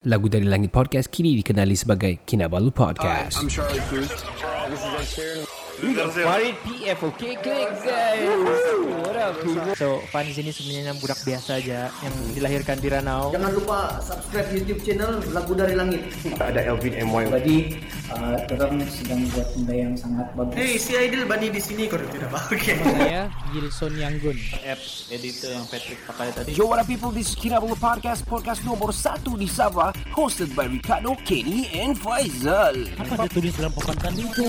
Lagu dari Langit Podcast kini dikenali sebagai Kinabalu Podcast. I'm Charlie Cruz. This is Ed Sheeran. Farid PF Okay klik guys What up people So Fan di sini sebenarnya budak biasa aja Yang dilahirkan di Ranau Jangan lupa subscribe YouTube channel Lagu Dari Langit. Ada Elvin MY. Jadi uh, orang sedang buat benda yang sangat bagus. Hey, si Aidil Bani di sini kau tidak bahagia. Saya Gilson Yanggun apps editor yang Patrick pakai tadi. Yo, what up people? This is Kinabalu Podcast, podcast nomor satu di Sabah, hosted by Ricardo, Kenny, and Faizal. Apa dia tulis dalam papan tadi itu?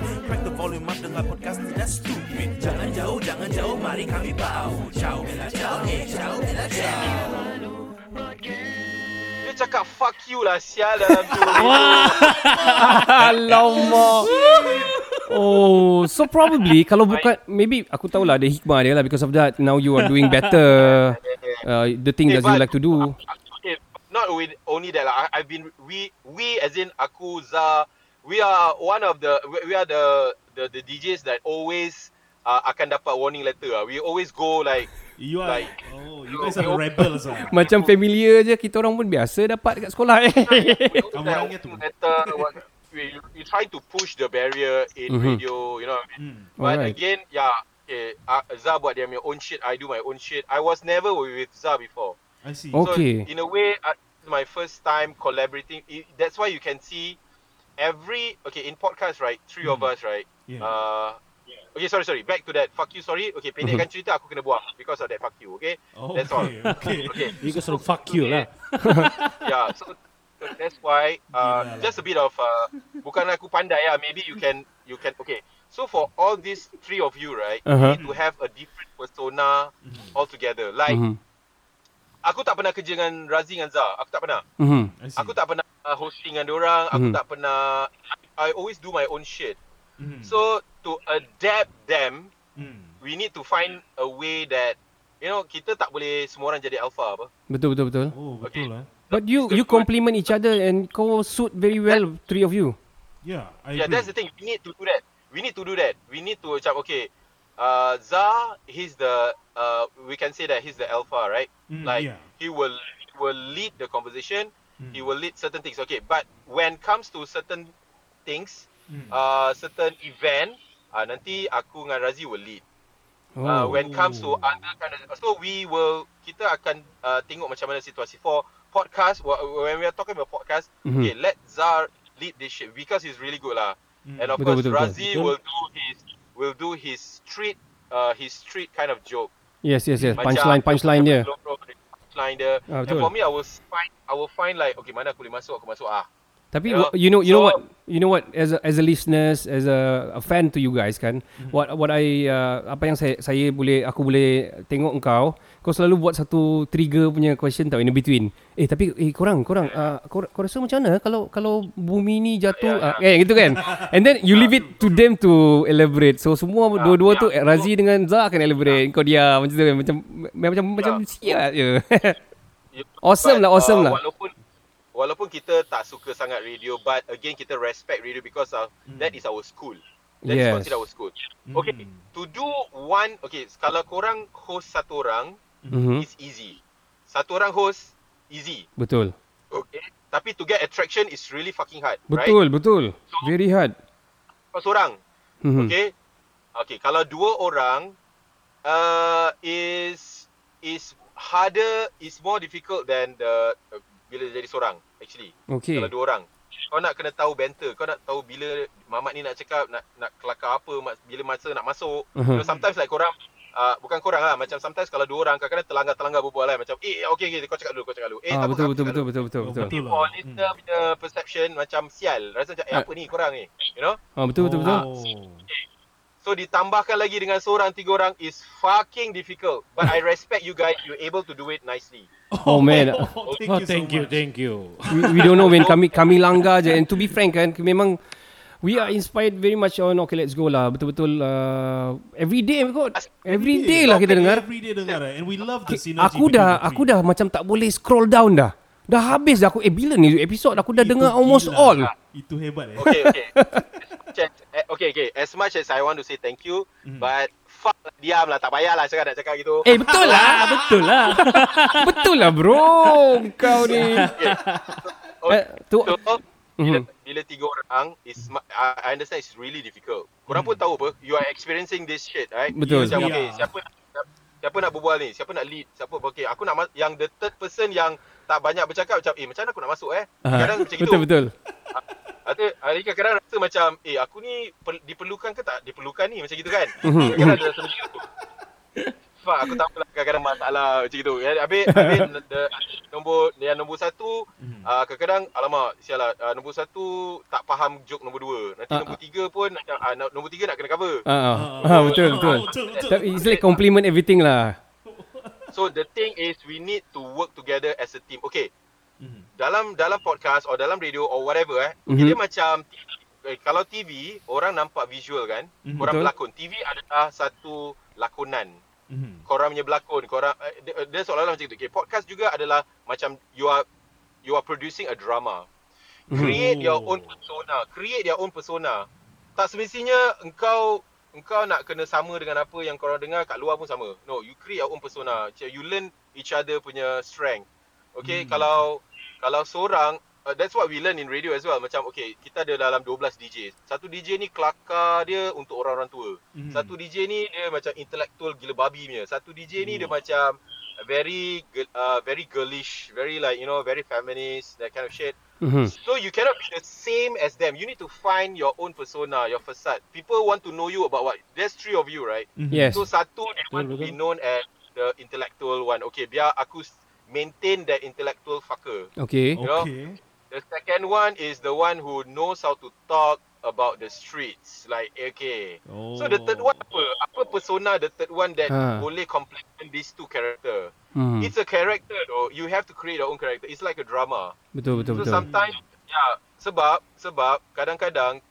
Crack the volume up dengar podcast tidak stupid. Jangan jauh, jangan jauh, mari kami bau Ciao, bella, ciao, eh, ciao, bella, ciao Dia cakap fuck you lah sial dalam tu. Alamak. Oh, so probably kalau bukan maybe aku tahulah ada hikmah dia lah because of that now you are doing better uh, the thing that you like to do. Okay, not with only that lah. I've been we we as in aku Za we are one of the we- we are the the, the DJs that always uh, akan dapat warning letter. lah. We always go like You are, Like- oh, you guys are the rebels ah. Macam familiar je kita orang pun biasa dapat kat sekolah eh. Kamu orangnya tu. letter what we we try to push the barrier in Mhm. radio, you know. What I mean? Hmm. But Alright. again, yeah, okay, uh, Za buat dia punya own shit, I do my own shit. I was never with Za before. I see. Okay. So in a way, uh, it's my first time collaborating. It, that's why you can see every okay in podcast, right? Three of us, right? Yeah. Uh, okay, sorry, sorry. Back to that. Fuck you, sorry. Okay, pendekkan cerita aku kena buang because of that. Fuck you. Okay, Oh, that's all. okay, okay. Okay, You selalu fuck you lah yeah. So, so that's why uh, just a bit of uh, bukan aku pandai ya. Maybe you can you can okay. So for all these three of you, right, Uh-huh. you need to have a different persona altogether. Like Mhm. aku tak pernah kerja dengan Razi dengan Zah. Aku tak pernah. Mhm. See. Aku tak pernah uh, hosting dengan orang. Aku Mhm. tak pernah. I always do my own shit. Mhm. So to adapt them, Hmm. we need to find a way that you know kita tak boleh semua orang jadi alpha apa. Betul betul betul. Oh, betul lah. But you you complement each other and kau suit very well three of you. Yeah, I Yeah, agree. that's the thing. We need to do that. We need to do that. We need to macam okay. Uh, Za, he's the uh, we can say that he's the alpha, right? Mm, like yeah. he will he will lead the conversation. Mm. He will lead certain things. Okay, but when comes to certain things, Mm. uh, certain event, uh, nanti aku dengan Razi will lead. Oh. Uh, when comes to other kind of, so we will kita akan uh, tengok macam mana situasi for podcast. wh- When we are talking about podcast, Mhm. okay, let Zar lead this shit because he's really good lah. Mm. And of Betul, course, betul, betul. Razi will do his will do his street uh, his street kind of joke. Yes yes yes. Punchline punchline dia. Punchline dia. Ah, And for me, I will find I will find like okay mana aku boleh masuk aku masuk ah. Tapi Yeah. you know you know So- what you know what as a, as a listeners as a, a fan to you guys kan what what I uh, apa yang saya saya boleh aku boleh tengok engkau kau selalu buat satu trigger punya question tau in between. Eh tapi eh korang korang uh, kau, kau rasa macam mana kalau kalau bumi ni jatuh? Yeah, uh, eh gitu kan? And then you leave it to them to elaborate. So semua dua-dua tu yeah. Razi dengan Zah akan elaborate. Kau diam macam tu kan? Macam macam macam sial je. You- Awesome but, lah, awesome lah. Walaupun walaupun kita tak suka sangat radio, but again kita respect radio because uh, that is our school. That Yes. is considered our school. Okay, to do one, okay, kalau korang host satu orang, Mhm. it's easy. satu orang host easy. Betul. Okay. Tapi to get attraction is really fucking hard, right? Betul, betul. Very hard. Kau seorang. Mhm. Okay. Okay, kalau dua orang uh, is is harder is more difficult than the uh, bila jadi seorang actually. Okay. Kalau dua orang. Kau nak kena tahu banter, kau nak tahu bila Mamat ni nak cakap nak nak kelakar apa, bila masa nak masuk. You know, sometimes like korang Uh, bukan korang lah Macam sometimes kalau dua orang Kadang-kadang terlanggar-terlanggar berbual lah Macam eh okay okay Kau cakap dulu Kau cakap dulu Eh Ah, tak betul, betul, betul, betul, betul, betul. Betul For lah. listener punya perception Macam sial Rasa macam eh apa ni korang ni You know Ah, betul, betul, betul. Oh. So ditambahkan lagi dengan seorang tiga orang is fucking difficult. But I respect you guys. You're able to do it nicely. Oh man. Oh, Oh, thank you, so much. thank you. we, we don't know when kami kami langgar je and to be frank kan memang we are inspired very much on okay let's go lah betul-betul uh, every day kot every day lah kita dengar Every day dengar eh. And we love the synergy aku dah the aku dah macam tak boleh scroll down dah dah habis dah aku eh bila ni episod aku dah Itu dengar almost gila. all Itu hebat eh. Okay, okay. As much as, eh, okay, okay. As much as I want to say thank you, but fuck lah, diam lah. Tak payahlah cakap nak cakap gitu. eh betul lah Betul lah. betul lah bro kau ni Okay. eh, tu So, bila, Mhm. bila tiga orang is ma- I understand it's really difficult. Korang pun tahu apa, you are experiencing this shit, right? Betul. Macam, Yeah. okay, siapa siapa nak berbual ni? Siapa nak lead? Siapa okay, aku nak ma- yang the third person yang tak banyak bercakap macam eh macam mana aku nak masuk eh? Kadang macam gitu. betul betul Ada ada kadang rasa macam eh aku ni per, diperlukan ke tak diperlukan ni macam gitu kan. Mhm. kadang ada rasa macam gitu. Fuck aku tak apalah kadang-kadang masalah macam gitu. Ya, Habis habis the, nombor yang nombor satu Mhm. uh, kadang-kadang alamak sialah uh, nombor satu tak faham joke nombor dua. Nanti Ah, nombor tiga pun nak uh, nombor tiga nak kena cover. ah ah, ah betul betul Betul, betul. tapi it's like compliment everything lah So the thing is we need to work together as a team. Okay. Mhm. Dalam dalam podcast or dalam radio or whatever eh, Mhm. dia macam eh, kalau TV orang nampak visual kan, Mhm. orang Betul. berlakon. TV adalah satu lakonan. Mhm. Korang punya berlakon, korang eh, dia, dia seolah-olah macam tu. Okay, podcast juga adalah macam you are you are producing a drama. Create your Oh. own persona. Create your own persona. Tak semestinya engkau engkau nak kena sama dengan apa yang korang dengar kat luar pun sama. No, you create your own persona. You learn each other punya strength. Okay, Hmm. kalau kalau seorang uh, that's what we learn in radio as well. Macam okay, kita ada dalam 12 DJ. Satu DJ ni kelakar dia untuk orang-orang tua. Mhm. Satu DJ ni dia macam intellectual gila babi punya. Satu DJ ni dia macam very uh, very girlish, very like you know, very feminist, that kind of shit. Mhm. So you cannot be the same as them. You need to find your own persona, your facade. People want to know you about what? There's three of you, right? Mhm. yes So satu they want to be known as the intellectual one. Okay, biar aku maintain that intellectual fucker. okay You know? Okay. The second one is the one who knows how to talk about the streets. Like okay. Oh. So the third one apa? Apa persona the third one that Ha. boleh complement these two character? hmm. It's a character though. You have to create your own character. It's like a drama. betul betul So betul sometimes ya sebab sebab kadang-kadang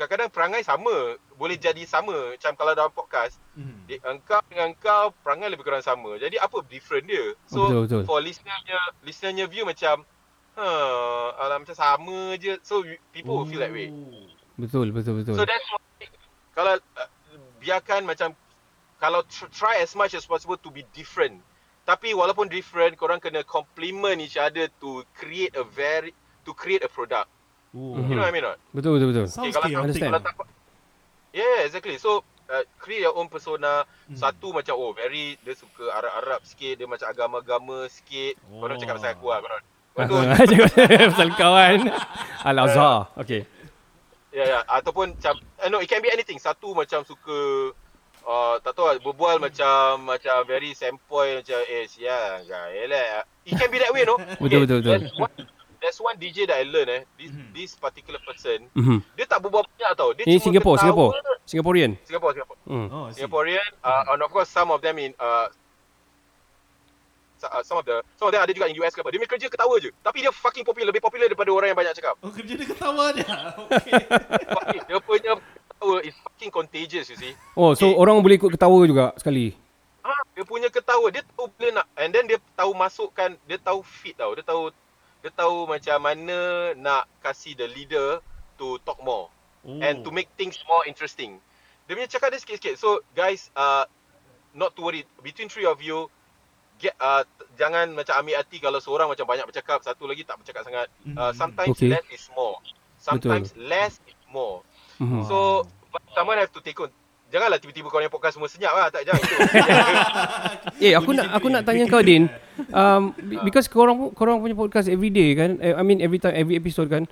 kadang-kadang perangai sama boleh jadi sama macam kalau dalam podcast Mhm. di, engkau dengan engkau perangai lebih kurang sama. Jadi apa different dia? So Betul, betul. for listenernya listenernya view macam huh, alam macam sama je. So people will feel that way. betul betul betul So that's why kalau uh, biarkan macam kalau tr- try as much as possible to be different. Tapi walaupun different, korang kena complement each other to create a very to create a product. Oh. You know what I mean or not? betul betul betul Sounds kalau tak, Understand. kalau tak Yeah, exactly. So uh, create your own persona. Hmm. Satu macam oh very dia suka Arab-Arab sikit, dia macam agama-agama sikit. Oh. Korang cakap pasal aku lah korang. Tu, pasal kawan Al-Azhar okay Ya, ya. Ataupun macam, uh, no, it can be anything. Satu macam suka, uh, tak tahu lah, berbual macam, macam very sempoi, macam, eh, sial, gaya It can be that way, no? Betul, betul, betul. There's one, DJ that I learn, eh. This, this particular person, Mhm. dia tak berbual banyak tau. Dia Ini Singapore. Singapore Singaporean Singapore, Singapore. hmm. Oh. Singaporean, uh, and of course some of them in, uh, uh, some of the some of them ada juga in US ke apa. Dia punya kerja ketawa je. Tapi dia fucking popular, lebih popular daripada orang yang banyak cakap. Oh, kerja dia ketawa dia. Okay. Fucking, dia punya ketawa is fucking contagious, you see. Oh so Okay. orang boleh ikut ketawa juga sekali Ah, dia punya ketawa, dia tahu bila nak and then dia tahu masukkan, dia tahu fit tau. Dia tahu dia tahu macam mana nak kasih the leader to talk more Oh. and to make things more interesting. Dia punya cakap dia sikit-sikit. So guys, uh, not to worry. Between three of you, get uh, jangan macam ambil hati kalau seorang macam banyak bercakap, satu lagi tak bercakap sangat. Uh, sometimes Okay. less is more. Sometimes less is more. Mhm. So but someone have to take on. Janganlah tiba-tiba kau punya podcast semua senyap lah. Tak jangan itu. Eh aku nak aku nak tanya kau Din. Um be- because korang korang punya podcast every day kan. Eh, I mean every time every episode kan.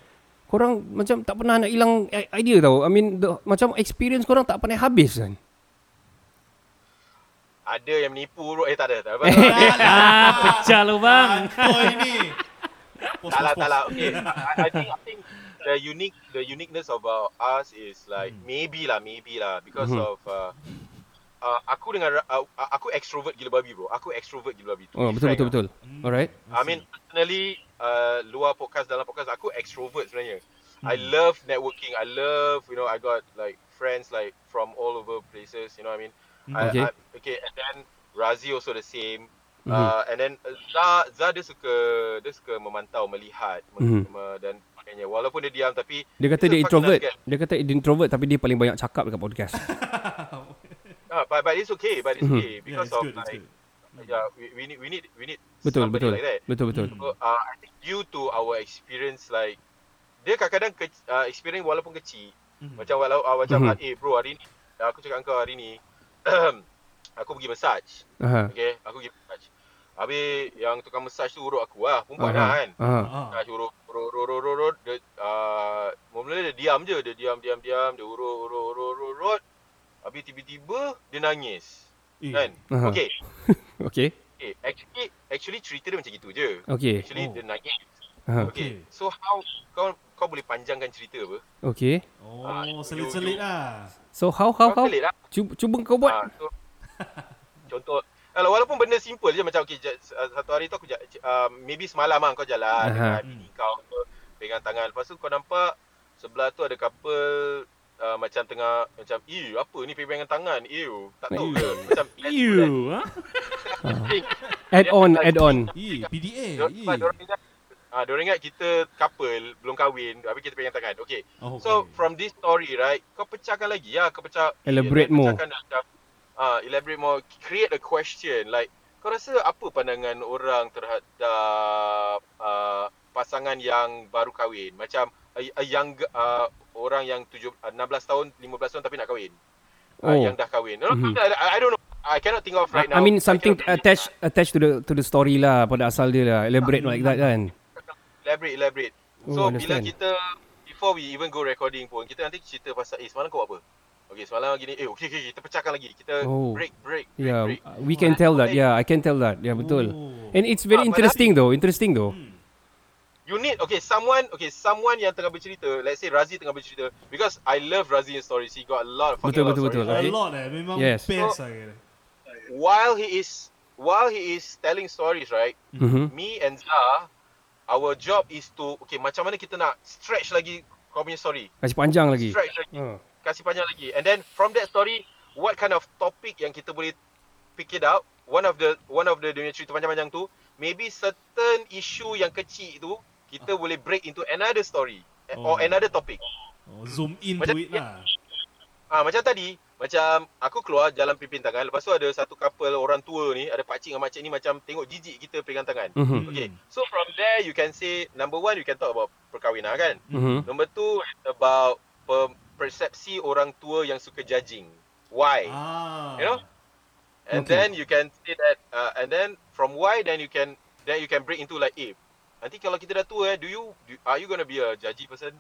Korang macam tak pernah nak hilang idea tau. I mean the, macam experience korang tak pernah habis kan. Ada yang menipu bro. Eh tak ada. Tak ada. Ah, pecah lu bang. Oh ini. Pos, tak lah, tak lah. Okay. I, I think I think the unique the uniqueness about us is like Hmm. maybe lah, maybe lah because Mhm. of uh, uh, aku dengan ra- uh, aku extrovert gila babi bro. Aku extrovert gila babi. Oh be betul betul lah. betul. Alright. I mean personally uh, luar podcast dalam podcast aku extrovert sebenarnya. I Hmm. love networking. I love you know I got like friends like from all over places. You know what I mean? I, Okay. I, okay. And then Razi also the same. Mhm. Uh, and then uh, Za Za dia suka dia suka memantau, melihat Mhm. me- dan sebagainya. Walaupun dia diam tapi Dia kata dia introvert. nice. Dia kata dia introvert tapi dia paling banyak cakap dekat podcast. Ah, but but it's okay. But it's Mhm. okay Yeah, because it's of good, like good. yeah we, we need we need we need Betul somebody betul. like that. Betul betul. So, uh, I think due to our experience like dia kadang-kadang ke, uh, experience walaupun kecil Mhm. macam walau uh, macam Mhm. eh bro hari ni aku cakap kau hari ni aku pergi massage Aha. okay aku pergi massage habis yang tukang massage tu urut aku lah perempuan Aha. lah kan. Ah. Massage urut urut urut urut urut dia uh, mula-mula dia diam je dia diam diam diam dia urut urut urut urut urut habis tiba-tiba dia nangis Eh. kan Aha. okay Okay. okay actually actually cerita dia macam gitu je Okay. actually Oh. dia nangis Aha. Okay. So how kau kau boleh panjangkan cerita apa? Okay. Oh, selit-selit lah. So how how how? lah. Cuba, cuba kau buat. Ah, so, contoh Alah, walaupun benda simple je macam okay, ja- satu hari tu aku uh, maybe semalam lah kau jalan Aha. dengan bini kau apa, pegang tangan. Lepas tu kau nampak sebelah tu ada couple uh, macam tengah macam ew apa ni pegangan tangan ew tak tahu ke macam You, ha? Add on, add on. Eh, PDA. Dia- sebab Eh. diorang ingat Ah, kita couple belum kahwin, habis kita pegang tangan. Okay. Oh, So okay. from this story right, kau pecahkan lagi lah, kau pecah Elaborate eh, more. pecahkan macam ah elaborate more, create a question like kau rasa apa pandangan orang terhadap uh, pasangan yang baru kahwin? Macam a, a young uh, orang yang tujuh, uh, 16 tahun, 15 tahun tapi nak kahwin. Oh. Uh, yang dah kahwin. No, Mhm. I, I don't know. I cannot think of right I, I now. mean something attached attached to the to the story lah pada asal dia lah. Elaborate like that kan. Elaborate, elaborate. Oh, So bila understand. kita before we even go recording pun kita nanti cerita pasal eh semalam kau buat apa? Okay semalam gini eh okay, okay kita pecahkan lagi. Kita Oh. break break break Yeah, break. we can tell that. Yeah, I can tell that. Yeah, betul. Oh. And it's very Ah, but interesting though. Interesting though. You need okay someone okay someone yang tengah bercerita. Let's say Razi tengah bercerita because I love Razi's stories. He got a lot of fucking Betul, lot of betul, betul. stories. A lot eh. Memang Yes. best kira. While he is while he is telling stories right, Mhm. me and Zah our job is to okay macam mana kita nak stretch lagi kau punya story. Kasih panjang lagi. Stretch lagi. Ah. kasih panjang lagi. And then from that story, what kind of topic yang kita boleh pick it out? One of the one of the dunia cerita panjang-panjang tu, maybe certain issue yang kecil tu kita boleh break into another story eh, or Oh. another topic. Oh, zoom in Macam- to it lah. Ah macam tadi, macam aku keluar jalan pimpin tangan, lepas tu ada satu couple orang tua ni, ada pak cik dengan mak cik ni macam tengok jijik kita pegang tangan. Mhm. Okay, so from there you can say number one you can talk about perkahwinan kan. Mhm. Number two about per- persepsi orang tua yang suka judging. Why? Ah. You know? And Okay. then you can say that uh, and then from why then you can then you can break into like eh nanti kalau kita dah tua eh do you do, are you gonna be a judgy person?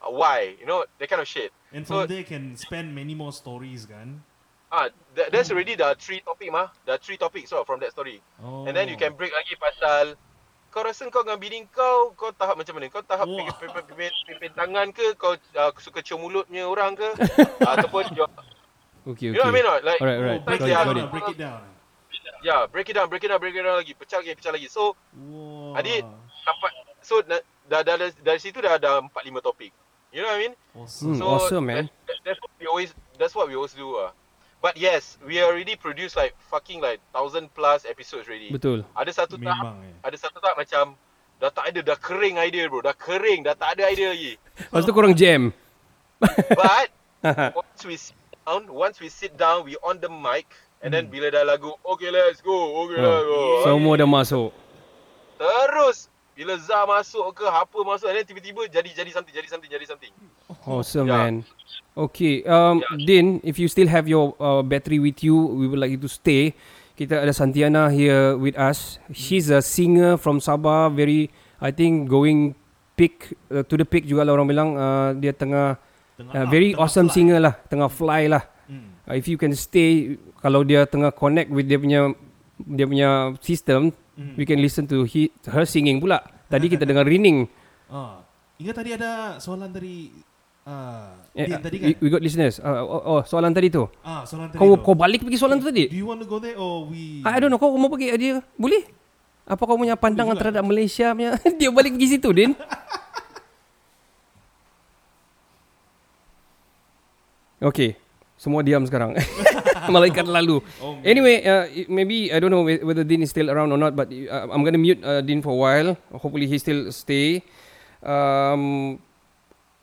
Uh, why? You know that kind of shit. And So- from there can spend many more stories kan. Ah, that, that's already the three topic mah. The three topics so from that story. Oh. And then you can break lagi pasal kau rasa kau dengan bini kau kau tahap macam mana? Kau tahap pimpin, pimpin, pimpin, pimpin tangan ke kau uh, suka cium mulutnya orang ke ataupun your, Okay, you know what I mean okay. not? Like Alright, Oh, alright. break got lah, it. break it down. yeah, break it down, break it down, break it down lagi. Pecah lagi, pecah lagi. So Wow. Adik, dapat so dah, dah, dah, dah dari situ dah ada 4 5 topik. You know what I mean? Awesome. Hmm, So awesome, man. That, that's what we always that's what we always do ah. But yes, we already produced like fucking like thousand plus episodes already. Betul. Ada satu tahap, Memang eh. ada satu tahap macam dah tak ada, dah kering idea bro, dah kering, dah tak ada idea lagi. Lepas tu korang jam. But once we sit down, once we sit down, we on the mic, And then bila dah lagu, okay let's go, okay let's go. Semua dah masuk. Terus bila Zah masuk ke apa masuk then tiba-tiba jadi jadi something jadi something jadi something. Awesome, Yeah. man. Okay, um, Din, if you still have your uh, battery with you, we would like you to stay. Kita ada Santiana here with us. She's a singer from Sabah. Very, I think, going peak uh, to the peak juga lah orang bilang. Uh, dia tengah, Tengah uh, very tengah awesome fly. singer lah. Tengah fly lah. Hmm. Uh, if you can stay, kalau dia tengah connect with dia punya dia punya system, Hmm. we can listen to he, her singing pula. Tadi kita dengar Rining. Ah, ingat tadi ada soalan dari ah Eh, Din uh, tadi kan? we, we got listeners. Uh, oh, oh, soalan tadi tu. Ah, soalan tadi Kau tu. kau balik pergi soalan tu tadi? Do you want to go there or we I don't know kau mau pergi dia boleh? Apa kau punya pandangan terhadap Malaysia punya dia balik pergi situ Din? Okay, semua diam sekarang. Malaikat lalu. Oh, man. Anyway, uh, maybe I don't know whe- whether Din is still around or not, but uh, I'm gonna mute uh, Din for a while. Hopefully he still stay. Um,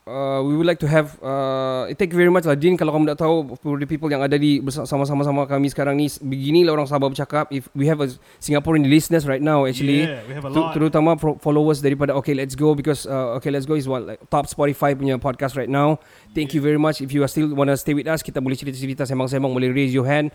uh, we would like to have uh, thank you very much lah Din kalau kamu tak tahu for the people yang ada di bersama-sama sama kami sekarang ni beginilah orang Sabah bercakap if we have a Singaporean listeners right now actually Yeah, we have a lot. terutama followers daripada Okay Let's Go because uh, Okay Let's Go is one like top Spotify punya podcast right now. Thank you very much. If you are still wanna stay with us, kita boleh cerita-cerita sembang-sembang, boleh raise your hand.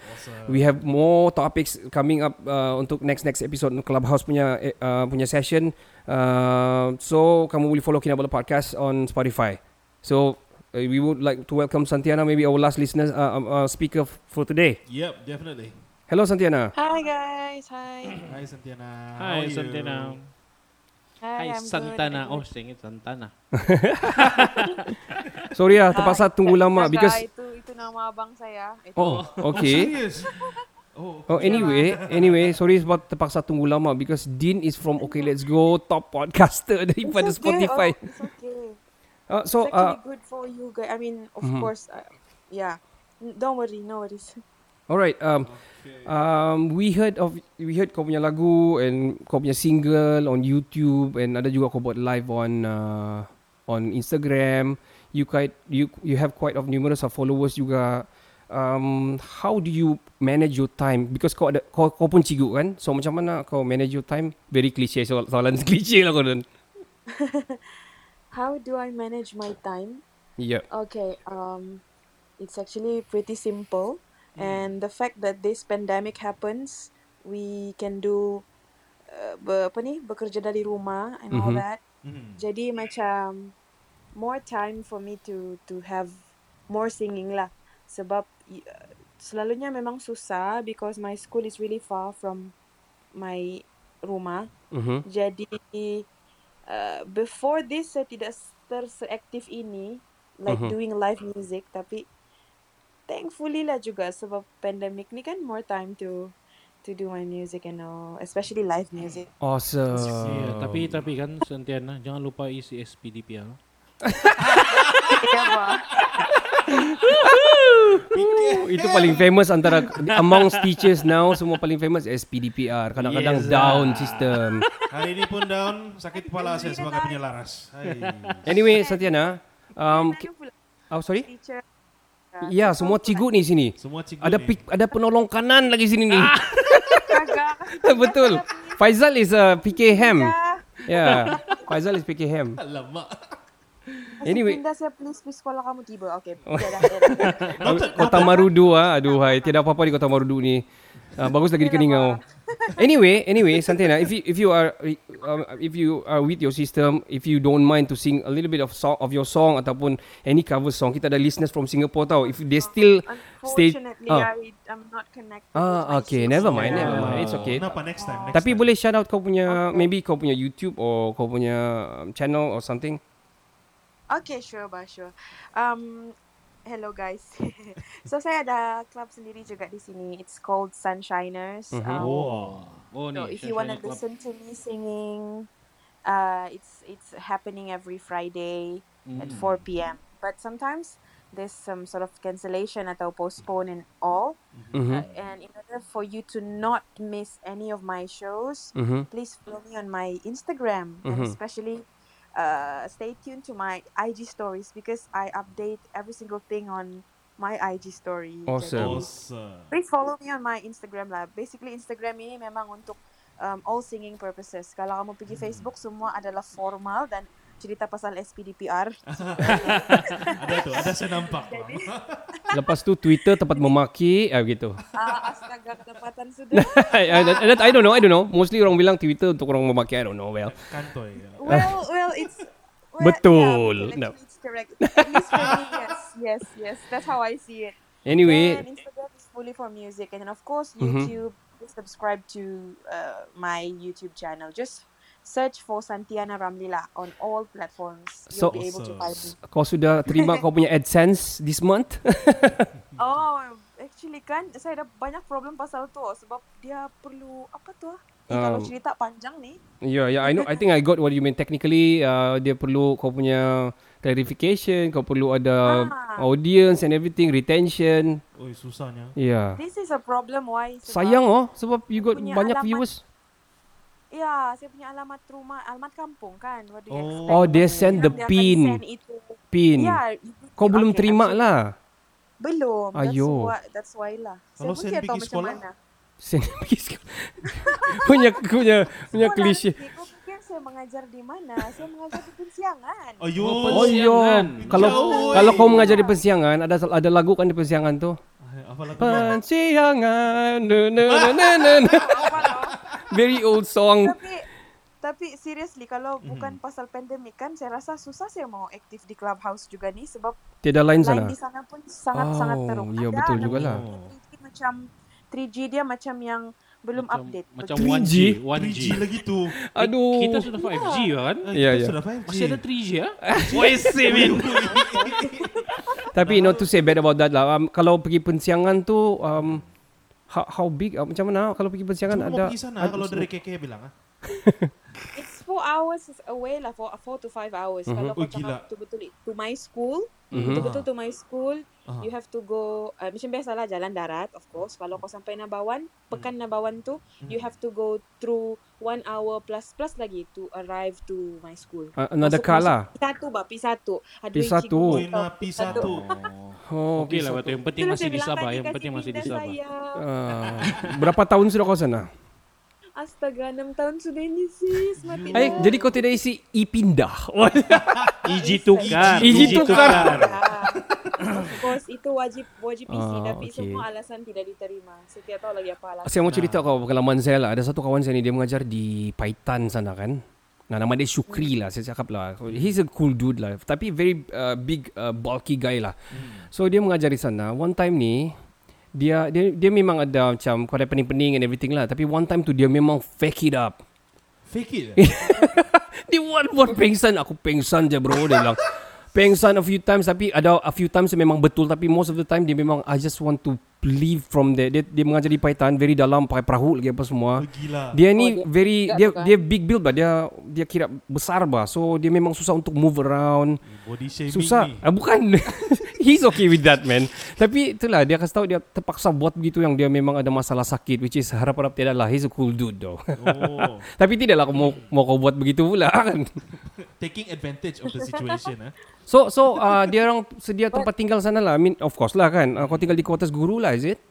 We have more topics coming up uh, untuk next next episode Clubhouse punya eh, uh, punya session. Uh, so kamu boleh follow Kinabalu podcast on Spotify. So uh, we would like to welcome Santiana, maybe our last listener uh, um, uh, speaker for today. Yep, definitely. Hello Santiana. Hi guys, hi. Hi Santiana. How Hi? Santana. Hi I'm Santana. Good. Oh, saya ingat Santana. Sorry ah, terpaksa tunggu lama because itu itu nama abang saya. Itu. Oh, okay. Serious? Oh, Oh anyway, anyway, sorry sebab terpaksa tunggu lama because Dean is from Okay Let's Go top podcaster daripada It's okay. Spotify. Oh, it's okay. Uh, so it's actually uh, good for you guys. I mean, of Mhm. course, uh, yeah. Don't worry, no worries. alright, um, um, we heard of we heard kau punya lagu and kau punya single on YouTube and ada juga kau buat live on uh, on Instagram. You quite you you have quite of numerous of followers juga. Um, how do you manage your time? Because kau ada kau, kau pun cigu kan? So macam mana kau manage your time? Very cliche soal, soalan cliche lah kau dan. How do I manage my time? Yeah. Okay, um, it's actually pretty simple, and the fact that this pandemic happens, we can do uh, ber, apa ni bekerja dari rumah and all Mhm. that. Mhm. Jadi macam more time for me to to have more singing lah. Sebab selalunya memang susah because my school is really far from my rumah. Mhm. Jadi uh, before this saya tidak terseaktif ini like Mhm. doing live music tapi thankfully lah juga sebab pandemic ni kan more time to to do my music and all especially live music. Awesome. Yeah, tapi tapi kan Santiana jangan lupa isi SPDPR. Ya. Itu paling famous antara amongst teachers now semua paling famous SPDPR. Kadang-kadang Yes, down ah. system. Hari ini pun down, sakit kepala saya sebagai penyelaras. Hai. Anyway, Satyana, um, oh sorry. teacher. Ya, semua cigu ni sini. Semua cikgu Ada ni. pi- ada penolong kanan lagi sini ni. Betul. Faizal is a PK Ham. Ya. Yeah. Faizal is PK Ham. Alamak. Anyway. Pindah saya please please sekolah kamu tiba. Okay. Oh. Kota Marudu ah. Aduhai, tidak apa-apa di Kota Marudu ni. Uh, bagus lagi di Keningau. Anyway, anyway, Santena, if you if you are um, if you are with your system, if you don't mind to sing a little bit of song of your song ataupun any cover song, kita ada listeners from Singapore tau. If they still stay Unfortunately, ah. I am not connected. Ah, okay, never mind, never mind. It's okay. Kenapa next time? Next Tapi time. boleh shout out kau punya maybe kau punya YouTube or kau punya um, channel or something. Okay, sure, bah, sure. Um, hello guys. so saya ada club sendiri juga di sini. It's called Sunshiners. Mhm. Um, Oh. Oh so ni. if you want to Sunshine Club. listen to me singing, uh, it's it's happening every Friday at Mm. 4 p.m. But sometimes there's some sort of cancellation atau postpone and all. Mhm. Uh, and in order for you to not miss any of my shows, Mhm. please follow me on my Instagram and Mhm. especially uh, stay tuned to my IG stories because I update every single thing on my IG story. Awesome. Jadi, please follow me on my Instagram lah. Basically Instagram ini memang untuk um, all singing purposes. Kalau kamu pergi Facebook semua adalah formal dan cerita pasal SPDPR. ada tu, ada saya nampak. Lepas tu Twitter tempat memaki ah gitu. Ah, astaga ketepatan sudah. I, I, I don't know, I don't know. Mostly orang bilang Twitter untuk orang memaki. I don't know. Well. Kantoy. Ya. well, well, it's well, Betul. Yeah, No. it's correct. At least for me, yes, yes, yes. That's how I see it. Anyway. Then Instagram is fully for music, and then of course Mhm. YouTube. Please subscribe to uh, my YouTube channel. Just search for Santiana Ramlila on all platforms. So- You'll be able to find me. Kau sudah terima kau punya AdSense this month? Oh, actually kan saya ada banyak problem pasal tu sebab dia perlu apa tu ah? Eh, kalau Um, cerita panjang ni. Yeah, yeah. I know. I think I got what you mean. Technically, uh, dia perlu kau punya clarification. Kau perlu ada Ah. audience and everything, retention. Oi, susahnya. Yeah. This is a problem why Sayang oh, sebab you got banyak alamat- viewers. Ya, saya punya alamat rumah, alamat kampung kan. What do you expect? Oh, they send the Dia pin. send itu. Pin. Ya, itu- Kau belum okay, terima actually, lah. Belum. That's Ayo. why, that's why lah. Kalau saya pun tahu pergi macam sekolah? mana. Send pergi sekolah. punya punya punya klise. saya mengajar di mana? Saya mengajar di Pensiangan. Ayo. Oh yo, kalau Jauh, kalau eh. kau mengajar di persiangan, ada ada lagu kan di persiangan tu. Apa lagu? Persiangan. Very old song. Tapi tapi seriously kalau bukan pasal pandemik kan saya rasa susah saya mau aktif di clubhouse juga ni sebab Tiada line sana. di sana pun sangat sangat Oh, teruk. ya, Ada betul tapi jugalah. 3G macam 3G dia macam yang belum update. Macam begitu. 1G, 1G. 3G lagi tu. Aduh. Kita sudah 5G kan? Ya, Kita ya. sudah 5G. Masih ada 3G ya? YC, man. Tapi not to say bad about that lah. Um, kalau pergi pensiangan tu um, how, how big uh, macam mana kalau pergi pensiangan Cuma ada pergi sana ada- kalau dari KK bilang ah. It's four hours away lah, four, four to five hours. Mhm. Kalau Oh, kau cakap gila. betul-betul to my school, Mhm. betul-betul to my school, Ah. you have to go, uh, macam biasalah jalan darat, of course. Kalau kau sampai Nabawan, pekan Nabawan tu, you have to go through one hour plus plus lagi to arrive to my school. Uh, another car lah. P1 bah, P1. Ada P1. cikgu Oi, kau, na P1. Oh, Okey lah, betul. Yang penting masih di Sabah. Yang penting masih di Sabah. Uh, berapa tahun sudah kau sana? Astaga, 6 tahun sudah ini sis. Mati Eh, dah. jadi kau tidak isi i pindah. Iji tukar. Iji tukar. Ah, of course, itu wajib wajib isi. Ah, tapi okay. semua alasan tidak diterima. Saya tidak tahu lagi apa alasan. Saya mau cerita kau pengalaman saya lah. Ada satu kawan saya ni dia mengajar di Paitan sana kan. Nah, nama dia Syukri lah. Saya cakap lah. He's a cool dude lah. Tapi very uh, big, uh, bulky guy lah. So, dia mengajar di sana. One time ni, dia dia dia memang ada macam kau pening-pening and everything lah. Tapi one time tu dia memang fake it up. Fake it. dia buat buat pengsan. Aku pengsan je bro. Dia bilang. Pengsan a few times tapi ada a few times memang betul tapi most of the time dia memang I just want to leave from there. Dia, dia mengajar di Paitan very dalam pakai perahu lagi apa semua. Oh, gila. Dia ni Oh, dia- very dia kan? dia big build bah. Dia dia kira besar bah. So dia memang susah untuk move around. Body shaming Susah. ni. Ah, bukan. He's okay with that man. Tapi itulah dia kasih tahu dia terpaksa buat begitu yang dia memang ada masalah sakit which is harap-harap tidak lah. He's a cool dude though. Oh. Tapi tidaklah aku mau mau kau buat begitu pula kan. Taking advantage of the situation ah. So so uh, dia orang sedia tempat tinggal sana lah. I mean of course lah kan. Uh, kau tinggal di quarters guru lah is it?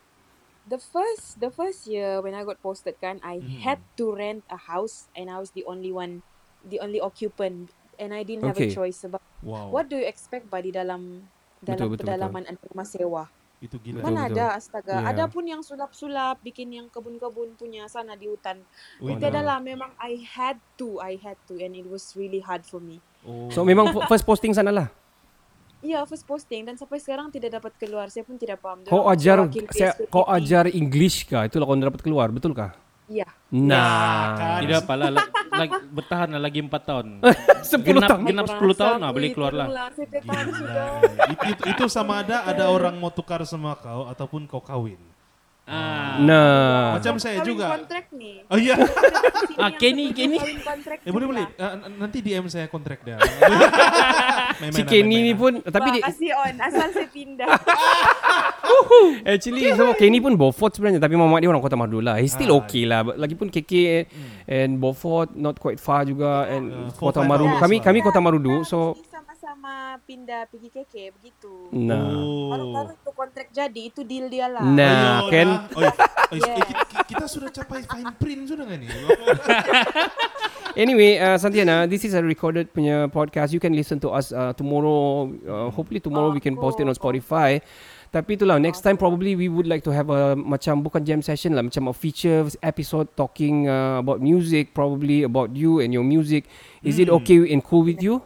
The first the first year when I got posted kan, I Hmm. had to rent a house and I was the only one, the only occupant and I didn't have Okay. a choice sebab Wow. what do you expect di dalam dalam Betul, betul, pedalaman rumah sewa? Itu gila. Betul, Mana betul. ada astaga. Yeah. Ada pun yang sulap-sulap bikin yang kebun-kebun punya sana di hutan. Ui, Itu no. adalah memang I had to, I had to and it was really hard for me. Oh. So memang first posting sana lah. Ya, first posting dan sampai sekarang tidak dapat keluar. Saya pun tidak paham. Kau ajar saya, kau ajar English kah? Itulah kau dapat keluar, betul kah? Ya. Nah. Tidak apalah. La- lagi, bertahan lah lagi 4 tahun. 10 genap, tahun. Genap 10 tahun lah boleh keluar lah. Itu, itu sama ada ada orang mau tukar sama kau ataupun kau kawin. Ah. Nah. Macam saya Kawin juga. kontrak nih. Oh iya. Ah, Kenny, Kenny. Kontrak Eh boleh boleh. n- nanti DM saya kontrak dia. Main-main Si Kenny ni pun tapi Wah, di, kasih on asal saya pindah. actually sama Kenny pun Beaufort sebenarnya tapi mamak dia orang Kota Merdu lah. He's still Ah. okay lah. Lagipun KK and Beaufort not quite far juga and Uh, Kota Marudu. Kami kami Kota Marudu so Sama-sama pindah pergi KK begitu. Nah. Baru-baru itu kontrak jadi itu deal dia lah. Nah, Ayo kan? dah. Oh, eh, eh, Yes. kita, kita sudah capai fine print sudah kan ni? Anyway, uh, Santiana, this is a recorded punya podcast. You can listen to us uh, tomorrow. Uh, hopefully tomorrow we can post it on Spotify. Tapi itulah next time probably we would like to have a macam bukan jam session lah macam a feature episode talking uh, about music probably about you and your music. Is it Hmm. okay and cool with you?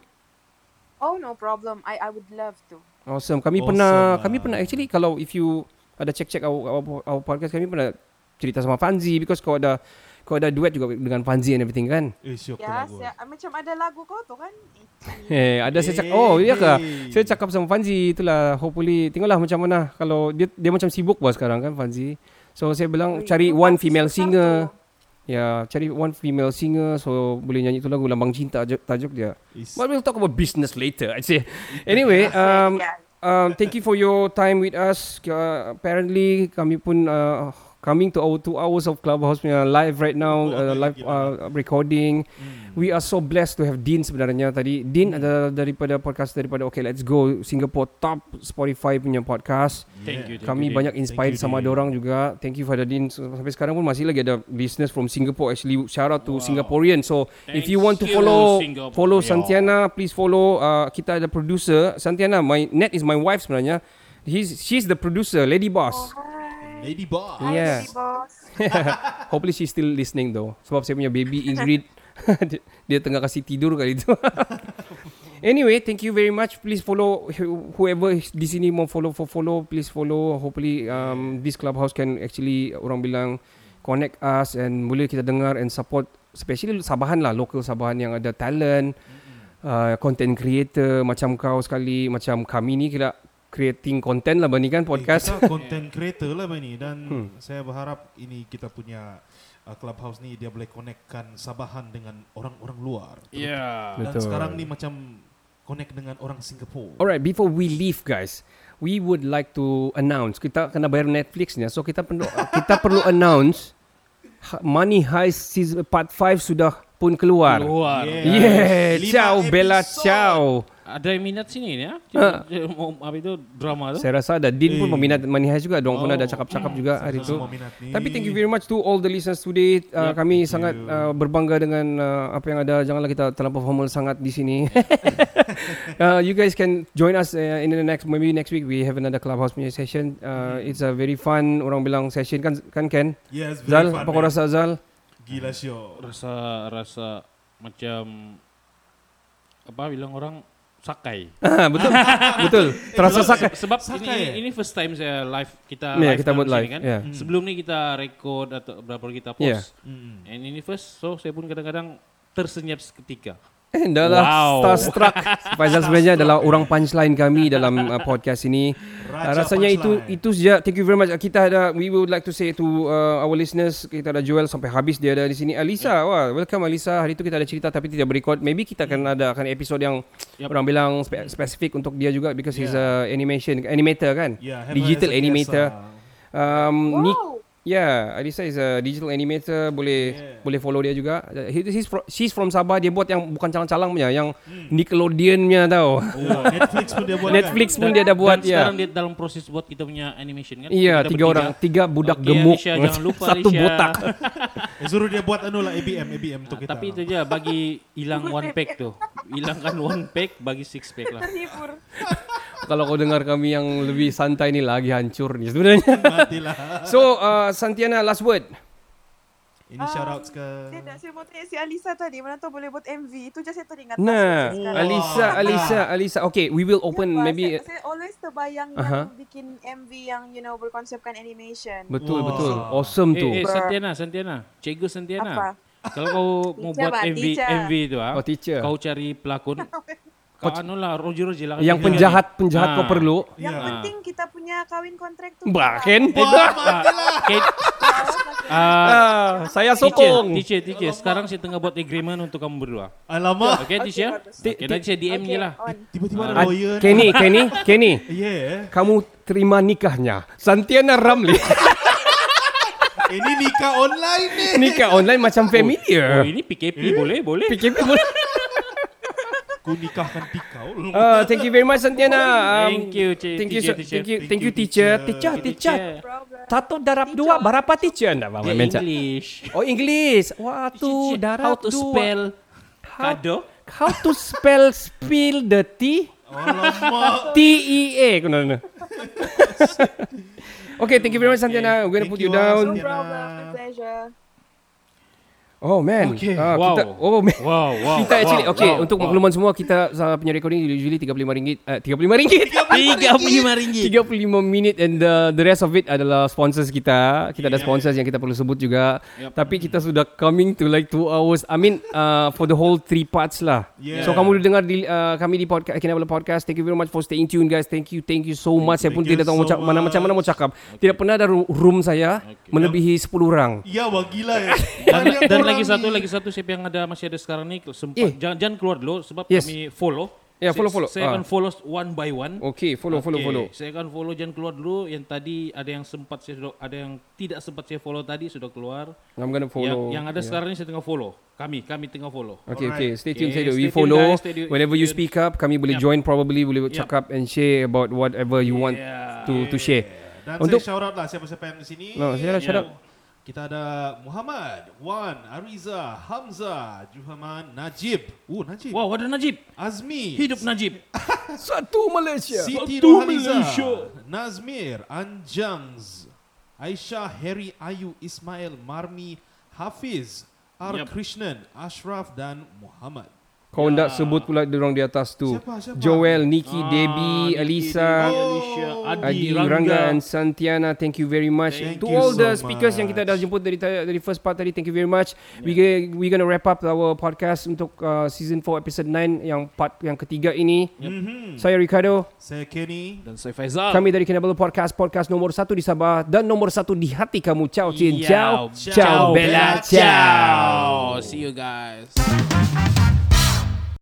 Oh no problem. I I would love to. Awesome. Kami Awesome pernah lah. kami pernah actually kalau if you ada check-check our, our, our podcast kami pernah cerita sama Fanzi because kau ada kau ada duet juga dengan Fanzi and everything kan? Eh, syok Ya, lagu. saya, macam ada lagu kau tu kan? Eh, ada saya cakap, oh iya ke? Saya cakap sama Fanzi, itulah hopefully tengoklah macam mana kalau dia dia macam sibuk bos sekarang kan Fanzi. So saya bilang cari one female singer. Ya, cari one female singer so boleh nyanyi tu lagu Lambang Cinta tajuk, tajuk dia. Is- But we'll talk about business later. I say. Anyway, um, um, thank you for your time with us. Uh, apparently kami pun uh, coming to our two hours of Clubhouse punya live right now, uh, live uh, recording. We are so blessed to have Dean sebenarnya tadi. Dean ada daripada podcast daripada Okay Let's Go Singapore top Spotify punya podcast. Thank you, thank Kami you, banyak inspired Thank sama Dean. orang juga. Thank you for the Dean. So, sampai sekarang pun masih lagi ada listeners from Singapore actually. Shout out to Singaporean. So if you want to Thank follow Singapore. follow Yeah. Santiana, please follow. Uh, kita ada producer Santiana. My net is my wife sebenarnya. He's she's the producer, Lady Boss. Lady Boss. Yeah. Lady boss. Hopefully she's still listening though. Sebab saya punya baby Ingrid dia, dia tengah kasih tidur kali itu. anyway, thank you very much. Please follow who- whoever di sini mau follow for follow. Please follow. Hopefully um, this clubhouse can actually orang bilang connect us and boleh kita dengar and support especially Sabahan lah local Sabahan yang ada talent uh, content creator macam kau sekali macam kami ni kira creating content lah bandingkan podcast Eh, kita content creator lah ini dan Hmm. saya berharap ini kita punya uh, clubhouse ni dia boleh connectkan Sabahan dengan orang-orang luar. Yeah. Dan Betul. sekarang ni macam connect dengan orang Singapore. Alright, before we leave guys, we would like to announce kita kena bayar Netflixnya. So kita perlu kita perlu announce ha- Money Heist season part 5 sudah pun keluar. Keluar. Yeah, Lima ciao Bella episode. ciao. Ada yang minat sini ni ya? Ha. Dia mau apa itu drama tu? Saya rasa ada Din pun Eh. peminat Money Heist juga. Diorang pun Oh. ada cakap-cakap juga hari ni. Tapi thank you very much to all the listeners today. Uh, Yep, kami sangat you. uh, berbangga dengan uh, apa yang ada. Janganlah kita terlampau formal sangat di sini. uh, you guys can join us uh, in the next maybe next week we have another clubhouse punya session. Uh, it's a very fun orang bilang session kan kan Ken? Yes, Zal, very fun, apa kau rasa Zal? Gila show. Rasa rasa macam apa bilang orang sakai. Ah, betul. betul. Terasa sebab, sakai. sebab Sakai, ini ini first time saya live kita Yeah, live kita buat live, kan. yeah. Sebelum ni kita record atau berapa kita post. Yeah. Mm. And ini first so saya pun kadang-kadang tersenyap seketika. Eh, dah lah Wow. starstruck. Faizal sebenarnya adalah orang punchline kami dalam uh, podcast ini. Uh, Raja rasanya itu punchline. itu saja. Thank you very much. Kita ada we would like to say to uh, our listeners kita ada Joel sampai habis dia ada di sini. Alisa, wah, welcome Alisa. Hari itu kita ada cerita tapi tidak berekod. Maybe kita akan ada akan episode yang Yup. orang bilang spe- spesifik untuk dia juga because he's a animation animator kan. Yeah, have Digital animator. Um, Nick Yeah, Alisa is a digital animator. Boleh Yeah. boleh follow dia juga. He- He's from, she's from Sabah. Dia buat yang bukan calang-calang punya, yang Hmm. Nickelodeon punya tau. Oh, Netflix pun dia buat Netflix kan? pun dia dah buat Dan ya. sekarang dia dalam proses buat kita punya animation kan. Iya, Kita tiga bertiga. orang, tiga budak Okey, gemuk, Alicia, jangan lupa satu Alicia. botak. Eh, suruh dia buat anu lah ABM ABM untuk kita. Tapi itu je bagi hilang one pack tu. Hilangkan one pack bagi six pack lah. Terhibur. Kalau kau dengar kami yang lebih santai ni lagi hancur ni sebenarnya. Matilah. so, uh, Santiana last word. Ini shoutouts ke Saya nak saya mau tanya si Alisa tadi mana tahu boleh buat MV. Itu je saya teringat. Nah, sekarang. Alisa, Alisa, Alisa. Okay, we will open Ya, Pak, maybe. saya, saya always terbayang yang bikin MV yang you know berkonsepkan animation. Betul, Wah. betul. Awesome tu. Eh, eh Santiana, Santiana. Cikgu Santiana. Apa? Kalau kau mau buat MV teacher. MV tu ah. Oh, teacher. Kau cari pelakon. Kau anu lah Roger-Roger lah. Yang penjahat-penjahat Ah. kau perlu. Yang Ya. penting kita punya kawin kontrak tu. Bahkan. Kate, ah, Ah, saya sokong. Teacher, teacher, teacher. Sekarang saya tengah buat agreement untuk kamu berdua. Alamak. Okay, teacher? Okay, nanti saya DM je lah. Tiba-tiba ada Ah, lawyer. Kenny, Kenny, Kenny. Yeah. Kamu terima nikahnya. Santiana Ramli. Ini nikah online ni. Nikah online macam familiar. Oh, ini PKP boleh, boleh. PKP boleh. Aku nikahkan tikau. Uh, thank you very much Santiana. Um, Thank you, Cik. Thank you, Teacher, so- teacher. thank you, Thank thank you, teacher. teacher. Teacher, teacher. Satu darab dua, berapa teacher anda? Mama menca- English. Oh, English. Watu Teacher, darab How to dua. spell How- kado? How to spell spill the tea? Alamak. T E A. Kena mana? Okay, thank you very much Santiana. We're gonna Thank put you you, down. No problem. My pleasure. Oh man. Okay. Wow. Kita, oh man. Wow, wow. Kita actually wow, okay wow, untuk wow. makluman semua kita uh, punya recording usually 35 ringgit uh, 35 ringgit RM35 ringgit. 35 minit and the the rest of it adalah sponsors kita. Kita ada sponsors yang kita perlu sebut juga. Yep. Tapi kita sudah coming to like 2 hours. I mean uh, for the whole three parts lah. Yeah. So kamu boleh dengar di, uh, kami di podcast Kinabalu Podcast. Thank you very much for staying tuned guys. Thank you, thank you so much. Saya pun Thank tidak tahu so macam mana macam mana mau cakap. Tidak pernah ada room saya melebihi 10 orang. Ya, wah gila ya. Dan, dan lagi ni. satu lagi satu siapa yang ada masih ada sekarang ni sempat Eh. jangan jangan keluar dulu sebab Yes. kami follow. Ya, Saya- follow, follow. Saya Ah. akan follow one by one. Okay, follow, follow, Okey, follow. Saya akan follow jangan keluar dulu. Yang tadi ada yang sempat saya sudah ada yang tidak sempat saya follow tadi sudah keluar. I'm gonna Yang, follow. yang ada Yeah. sekarang ni saya tengah follow. Kami kami tengah follow. Okay, Alright. okay. Stay tuned. Okay, Stay tuned. We stay tuned, follow. guys. Stay tuned. Whenever you speak up, kami boleh Yep. join. Probably boleh Yep. cakap and share about whatever you want Yeah. to to share. Dan Untuk- saya shout out lah siapa-siapa yang di sini. No, saya dah shout out. Kita ada Muhammad, Wan, Ariza, Hamzah, Juhaman, Najib. Oh, Najib. Wow, ada Najib. Azmi. Hidup Najib. Satu Malaysia. Siti Satu Rohaliza. Malaysia. Nazmir, Anjangs, Aisyah, Harry, Ayu, Ismail, Marmi, Hafiz, R. Yep. Krishnan, Ashraf dan Muhammad. Kau nak sebut pula orang di atas tu. Siapa, siapa? Joel, Nikki, Ah, Debbie, Nikki, Alisa, Debbie, Alicia, Adi, Adi, Rangga. Rangga and Santiana. Thank you very much. Thank to all so the speakers yang kita dah much. jemput dari dari first part tadi, thank you very much. We we gonna wrap up our podcast untuk uh, season 4 episode 9 yang part yang ketiga ini. Mhm. Saya Ricardo. Saya Kenny. Dan saya Faizal. Kami dari Kinabalu Podcast, podcast nomor satu di Sabah dan nomor satu di hati kamu. Ciao, Cin. Ciao. Ciao, Ciao, Bella. Ciao. Ciao. See you guys.